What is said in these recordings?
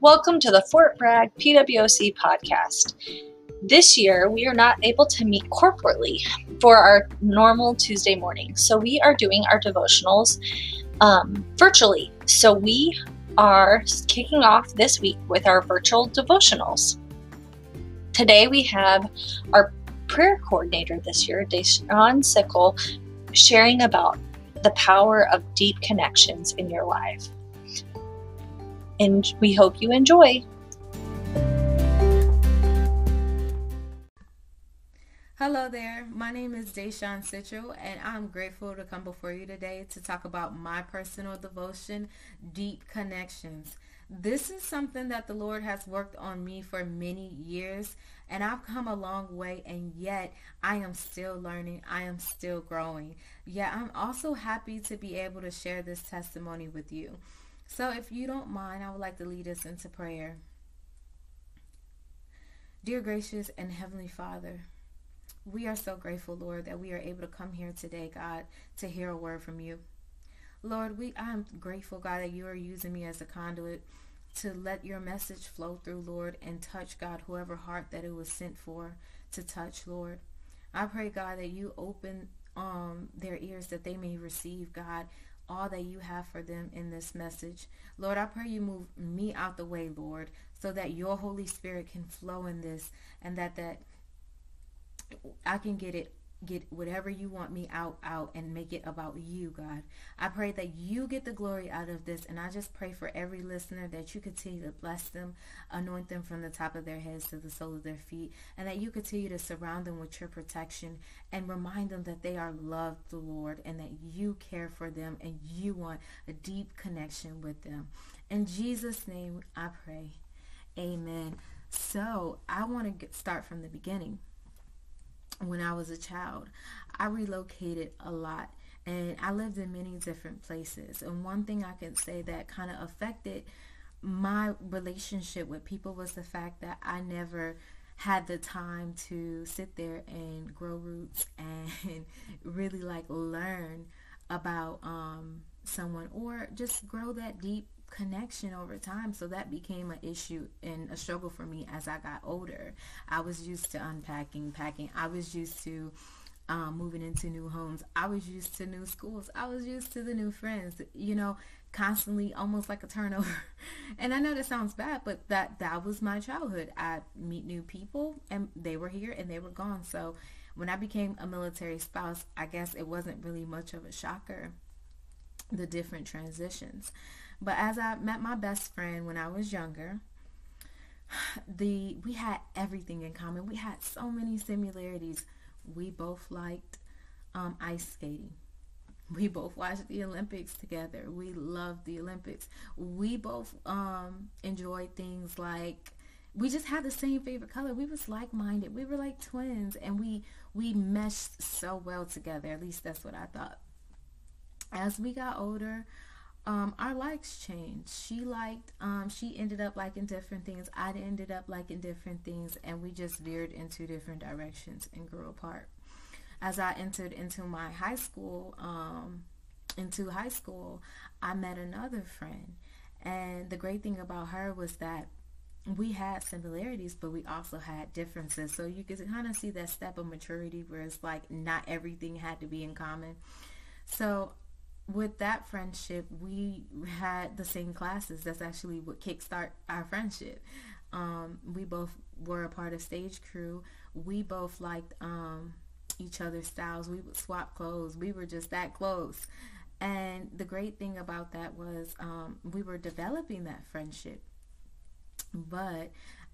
Welcome to the Fort Bragg PWOC podcast. This year, we are not able to meet corporately for our normal Tuesday morning, so we are doing our devotionals um, virtually. So we are kicking off this week with our virtual devotionals. Today, we have our prayer coordinator this year, Deshawn Sickle, sharing about the power of deep connections in your life and we hope you enjoy. Hello there. My name is Deshawn Citro, and I'm grateful to come before you today to talk about my personal devotion, Deep Connections. This is something that the Lord has worked on me for many years, and I've come a long way, and yet I am still learning. I am still growing. Yet I'm also happy to be able to share this testimony with you. So, if you don't mind, I would like to lead us into prayer. Dear gracious and heavenly Father, we are so grateful, Lord, that we are able to come here today, God, to hear a word from you. Lord, we I'm grateful, God, that you are using me as a conduit to let your message flow through, Lord, and touch, God, whoever heart that it was sent for to touch, Lord. I pray, God, that you open um, their ears that they may receive, God, all that you have for them in this message. Lord, I pray you move me out the way, Lord, so that your Holy Spirit can flow in this and that that I can get it get whatever you want me out out and make it about you god. I pray that you get the glory out of this and i just pray for every listener that you continue to bless them anoint them from the top of their heads to the sole of their feet and that you continue to surround them with your protection and remind them that they are loved the lord and that you care for them and you want a deep connection with them. In jesus name i pray. Amen. So i want to start from the beginning when I was a child. I relocated a lot and I lived in many different places. And one thing I can say that kind of affected my relationship with people was the fact that I never had the time to sit there and grow roots and really like learn about um, someone or just grow that deep connection over time. So that became an issue and a struggle for me as I got older. I was used to unpacking, packing. I was used to um, moving into new homes. I was used to new schools. I was used to the new friends. You know, constantly almost like a turnover. and I know that sounds bad, but that that was my childhood. I meet new people and they were here and they were gone. So when I became a military spouse, I guess it wasn't really much of a shocker the different transitions. But as I met my best friend when I was younger, the we had everything in common. We had so many similarities. We both liked um, ice skating. We both watched the Olympics together. We loved the Olympics. We both um, enjoyed things like we just had the same favorite color. We was like-minded. We were like twins, and we we meshed so well together. At least that's what I thought. As we got older, um, our likes changed. She liked, um, she ended up liking different things. I ended up liking different things, and we just veered into different directions and grew apart. As I entered into my high school, um, into high school, I met another friend, and the great thing about her was that we had similarities, but we also had differences. So you can kind of see that step of maturity where it's like not everything had to be in common. So with that friendship, we had the same classes. That's actually what kickstart our friendship. Um, we both were a part of stage crew. We both liked um, each other's styles. We would swap clothes. We were just that close. And the great thing about that was um, we were developing that friendship. But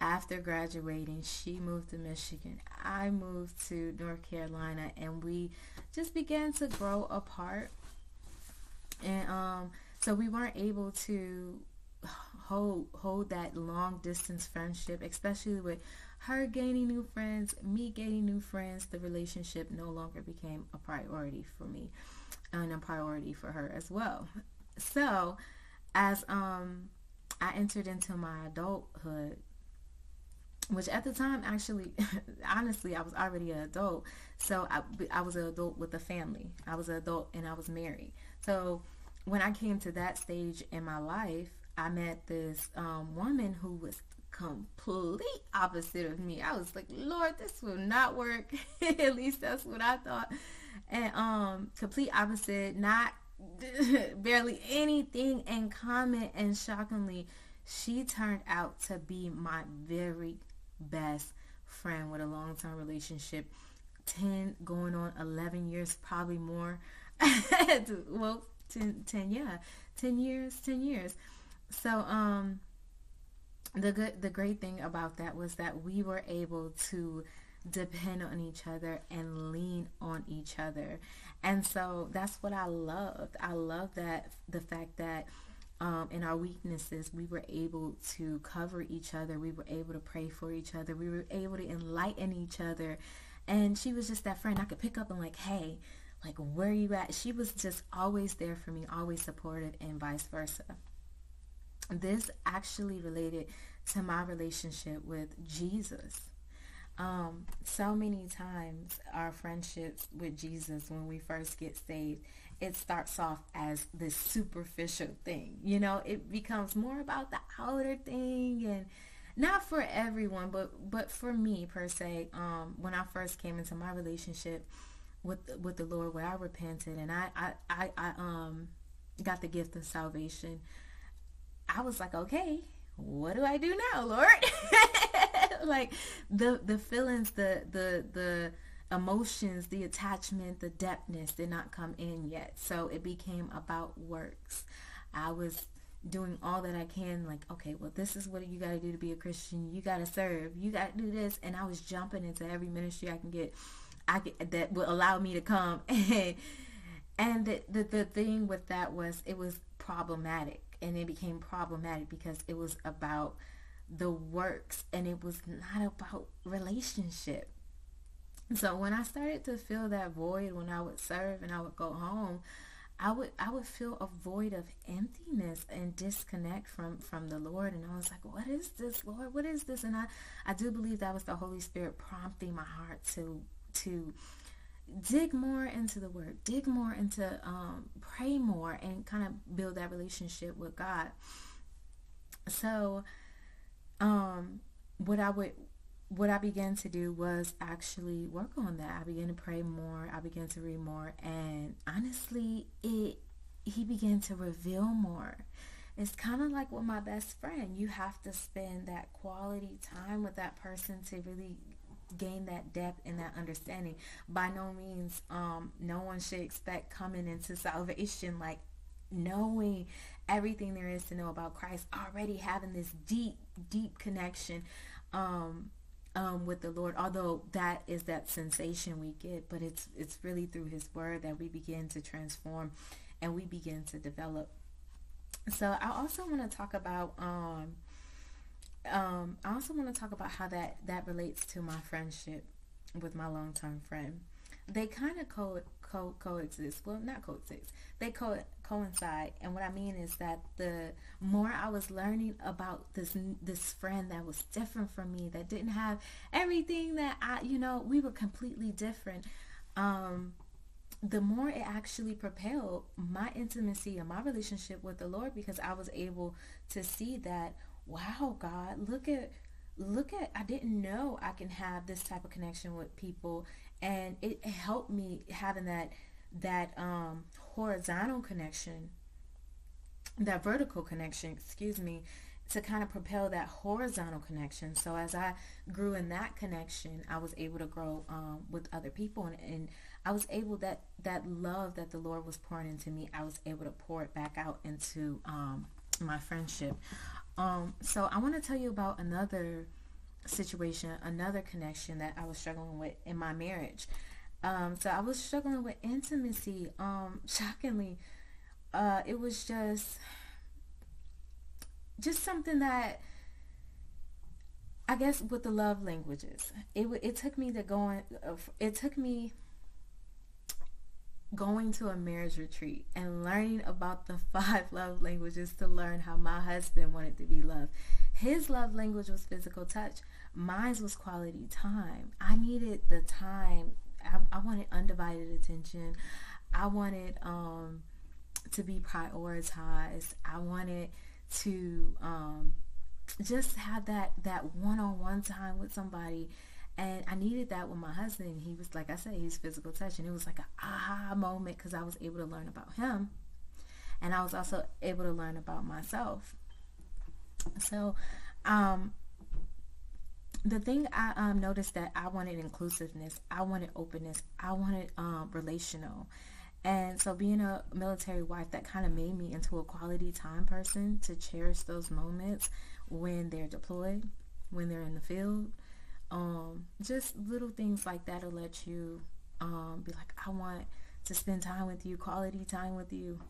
after graduating, she moved to Michigan. I moved to North Carolina, and we just began to grow apart and um, so we weren't able to hold hold that long distance friendship, especially with her gaining new friends, me gaining new friends. The relationship no longer became a priority for me, and a priority for her as well. So, as um, I entered into my adulthood, which at the time actually honestly i was already an adult so I, I was an adult with a family i was an adult and i was married so when I came to that stage in my life, I met this um, woman who was complete opposite of me. I was like, Lord, this will not work. At least that's what I thought. And um, complete opposite, not barely anything in common. And shockingly, she turned out to be my very best friend with a long term relationship. 10 going on 11 years, probably more. well, 10, 10, yeah, 10 years, 10 years. So, um, the good the great thing about that was that we were able to depend on each other and lean on each other. And so that's what i loved. I love that the fact that um, in our weaknesses we were able to cover each other. We were able to pray for each other. We were able to enlighten each other. And she was just that friend. I could pick up and like hey like where you at she was just always there for me always supportive and vice versa this actually related to my relationship with Jesus. Um, so many times our friendships with Jesus when we first get saved, it starts off as this superficial thing. You know, it becomes more about the outer thing and not for everyone, but but for me per se, um, when I first came into my relationship with with the Lord where I repented and I I, I, I um got the gift of salvation I was like, okay, what do I do now, Lord? like the the feelings, the the the emotions, the attachment, the depthness did not come in yet. So it became about works. I was doing all that I can, like, okay, well, this is what you got to do to be a Christian. You got to serve. You got to do this. And I was jumping into every ministry I can get, I could, that would allow me to come. and the, the the thing with that was it was problematic and it became problematic because it was about the works and it was not about relationship. So when I started to feel that void when I would serve and I would go home, I would I would feel a void of emptiness and disconnect from from the Lord and I was like, What is this, Lord? What is this? And I, I do believe that was the Holy Spirit prompting my heart to to dig more into the word, dig more into um, pray more, and kind of build that relationship with God. So, um, what I would what I began to do was actually work on that. I began to pray more. I began to read more, and honestly, it he began to reveal more. It's kind of like with my best friend. You have to spend that quality time with that person to really gain that depth and that understanding. By no means, um, no one should expect coming into salvation like knowing everything there is to know about Christ, already having this deep, deep connection um, um, with the Lord. Although that is that sensation we get, but it's it's really through His Word that we begin to transform and we begin to develop. So I also want to talk about um, um, I also want to talk about how that that relates to my friendship with my longtime friend. They kind of co, co coexist. Well, not coexist. They co coincide. And what I mean is that the more I was learning about this this friend that was different from me, that didn't have everything that I, you know, we were completely different. Um, the more it actually propelled my intimacy and my relationship with the Lord because I was able to see that wow, God, look at look at I didn't know I can have this type of connection with people. And it helped me having that that um horizontal connection that vertical connection excuse me to kind of propel that horizontal connection. So as i grew in that connection i was able to grow um, with other people and, and i was able that that love that the lord was pouring into me i was able to pour it back out into um, my friendship um, so I want to tell you about another situation, another connection that I was struggling with in my marriage. Um, so I was struggling with intimacy. Um, shockingly, uh, it was just just something that I guess with the love languages, it it took me to going. Uh, it took me going to a marriage retreat and learning about the five love languages to learn how my husband wanted to be loved. His love language was physical touch. Mine was quality time. I needed the time. I, I wanted undivided attention. I wanted um, to be prioritized. I wanted to um, just have that that one-on-one time with somebody and I needed that with my husband. He was like I said, he's physical touch, and it was like an aha moment because I was able to learn about him, and I was also able to learn about myself. So, um, the thing I um, noticed that I wanted inclusiveness, I wanted openness, I wanted um, relational. And so, being a military wife, that kind of made me into a quality time person to cherish those moments when they're deployed, when they're in the field. Um, just little things like that will let you um, be like, I want to spend time with you, quality time with you.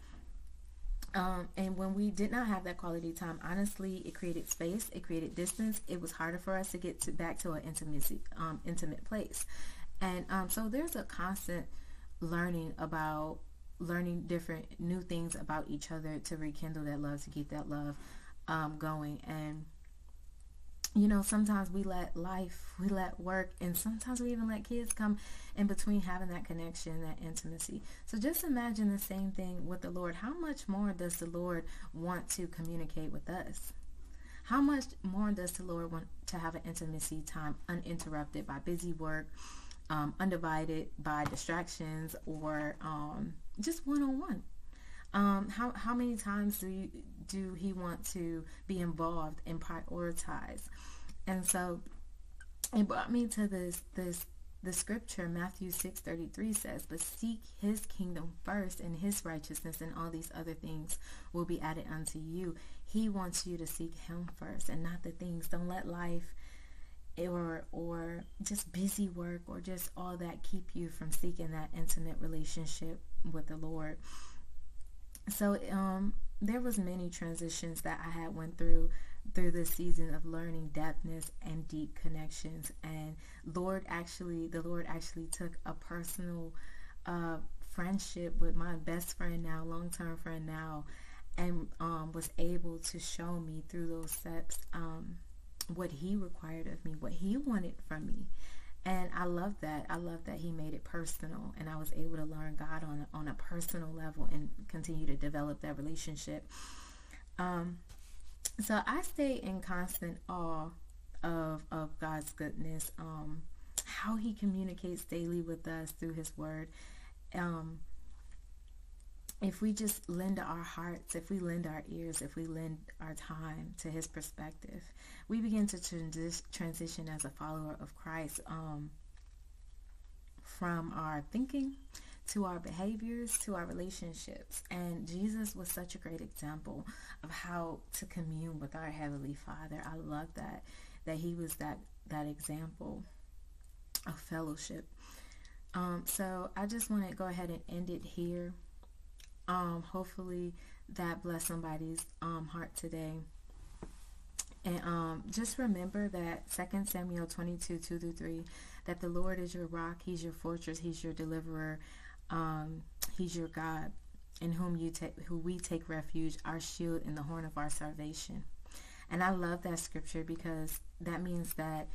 Um, and when we did not have that quality time, honestly, it created space, it created distance. It was harder for us to get to back to an intimacy, um, intimate place. And um, so there's a constant learning about learning different new things about each other to rekindle that love, to keep that love um, going. And you know, sometimes we let life, we let work, and sometimes we even let kids come in between having that connection, that intimacy. So just imagine the same thing with the Lord. How much more does the Lord want to communicate with us? How much more does the Lord want to have an intimacy time uninterrupted by busy work, um, undivided by distractions, or um, just one on one? Um, how how many times do you do he want to be involved and prioritize? And so it brought me to this this the scripture Matthew 6:33 says, "But seek his kingdom first and his righteousness and all these other things will be added unto you." He wants you to seek him first and not the things. Don't let life or or just busy work or just all that keep you from seeking that intimate relationship with the Lord. So um there was many transitions that I had went through through this season of learning depthness and deep connections. And lord actually the lord actually took a personal uh, friendship with my best friend now long-term friend now and um, was able to show me through those steps um, what he required of me what he wanted from me and I love that. I love that he made it personal and I was able to learn God on on a personal level and continue to develop that relationship. Um, so I stay in constant awe of of God's goodness, um, how He communicates daily with us through His Word. Um, if we just lend our hearts, if we lend our ears, if we lend our time to His perspective, we begin to transi- transition as a follower of Christ um, from our thinking to our behaviors, to our relationships. And Jesus was such a great example of how to commune with our Heavenly Father. I love that, that He was that, that example of fellowship. Um, so I just want to go ahead and end it here. Um, hopefully that bless somebody's um, heart today. And um, just remember that 2 Samuel 22, 2 through 3, that the Lord is your rock, He's your fortress, He's your deliverer, um, He's your God, in whom you take, who we take refuge, our shield and the horn of our salvation. And I love that scripture because that means that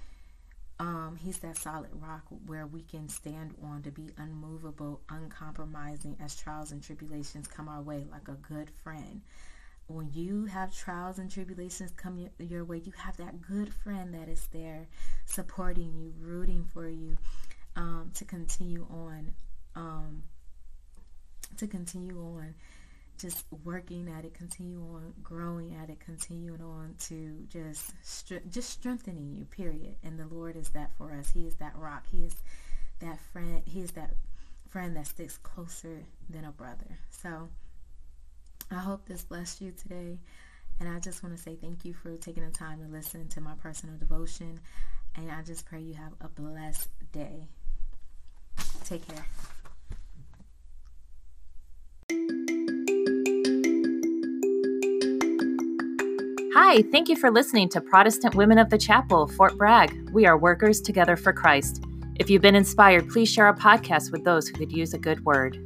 um, he's that solid rock where we can stand on to be unmovable, uncompromising as trials and tribulations come our way, like a good friend. When you have trials and tribulations come your, way, you have that good friend that is there supporting you, rooting for you um, to continue on um, to continue on just working at it, continue on growing at it, continuing on to just just strengthening you. Period. And the Lord is that for us. He is that rock. He is that friend. He is that friend that sticks closer than a brother. So I hope this blessed you today. And I just want to say thank you for taking the time to listen to my personal devotion. And I just pray you have a blessed day. Take care. Hi, thank you for listening to Protestant Women of the Chapel, Fort Bragg. We are workers together for Christ. If you've been inspired, please share our podcast with those who could use a good word.